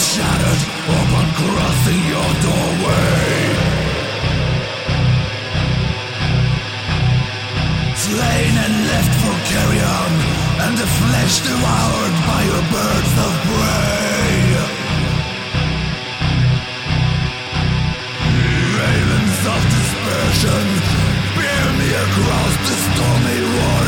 shattered upon crossing your doorway. Slain and left for carrion, and the flesh devoured by your birds of prey. Ravens of dispersion, bear me across the stormy water.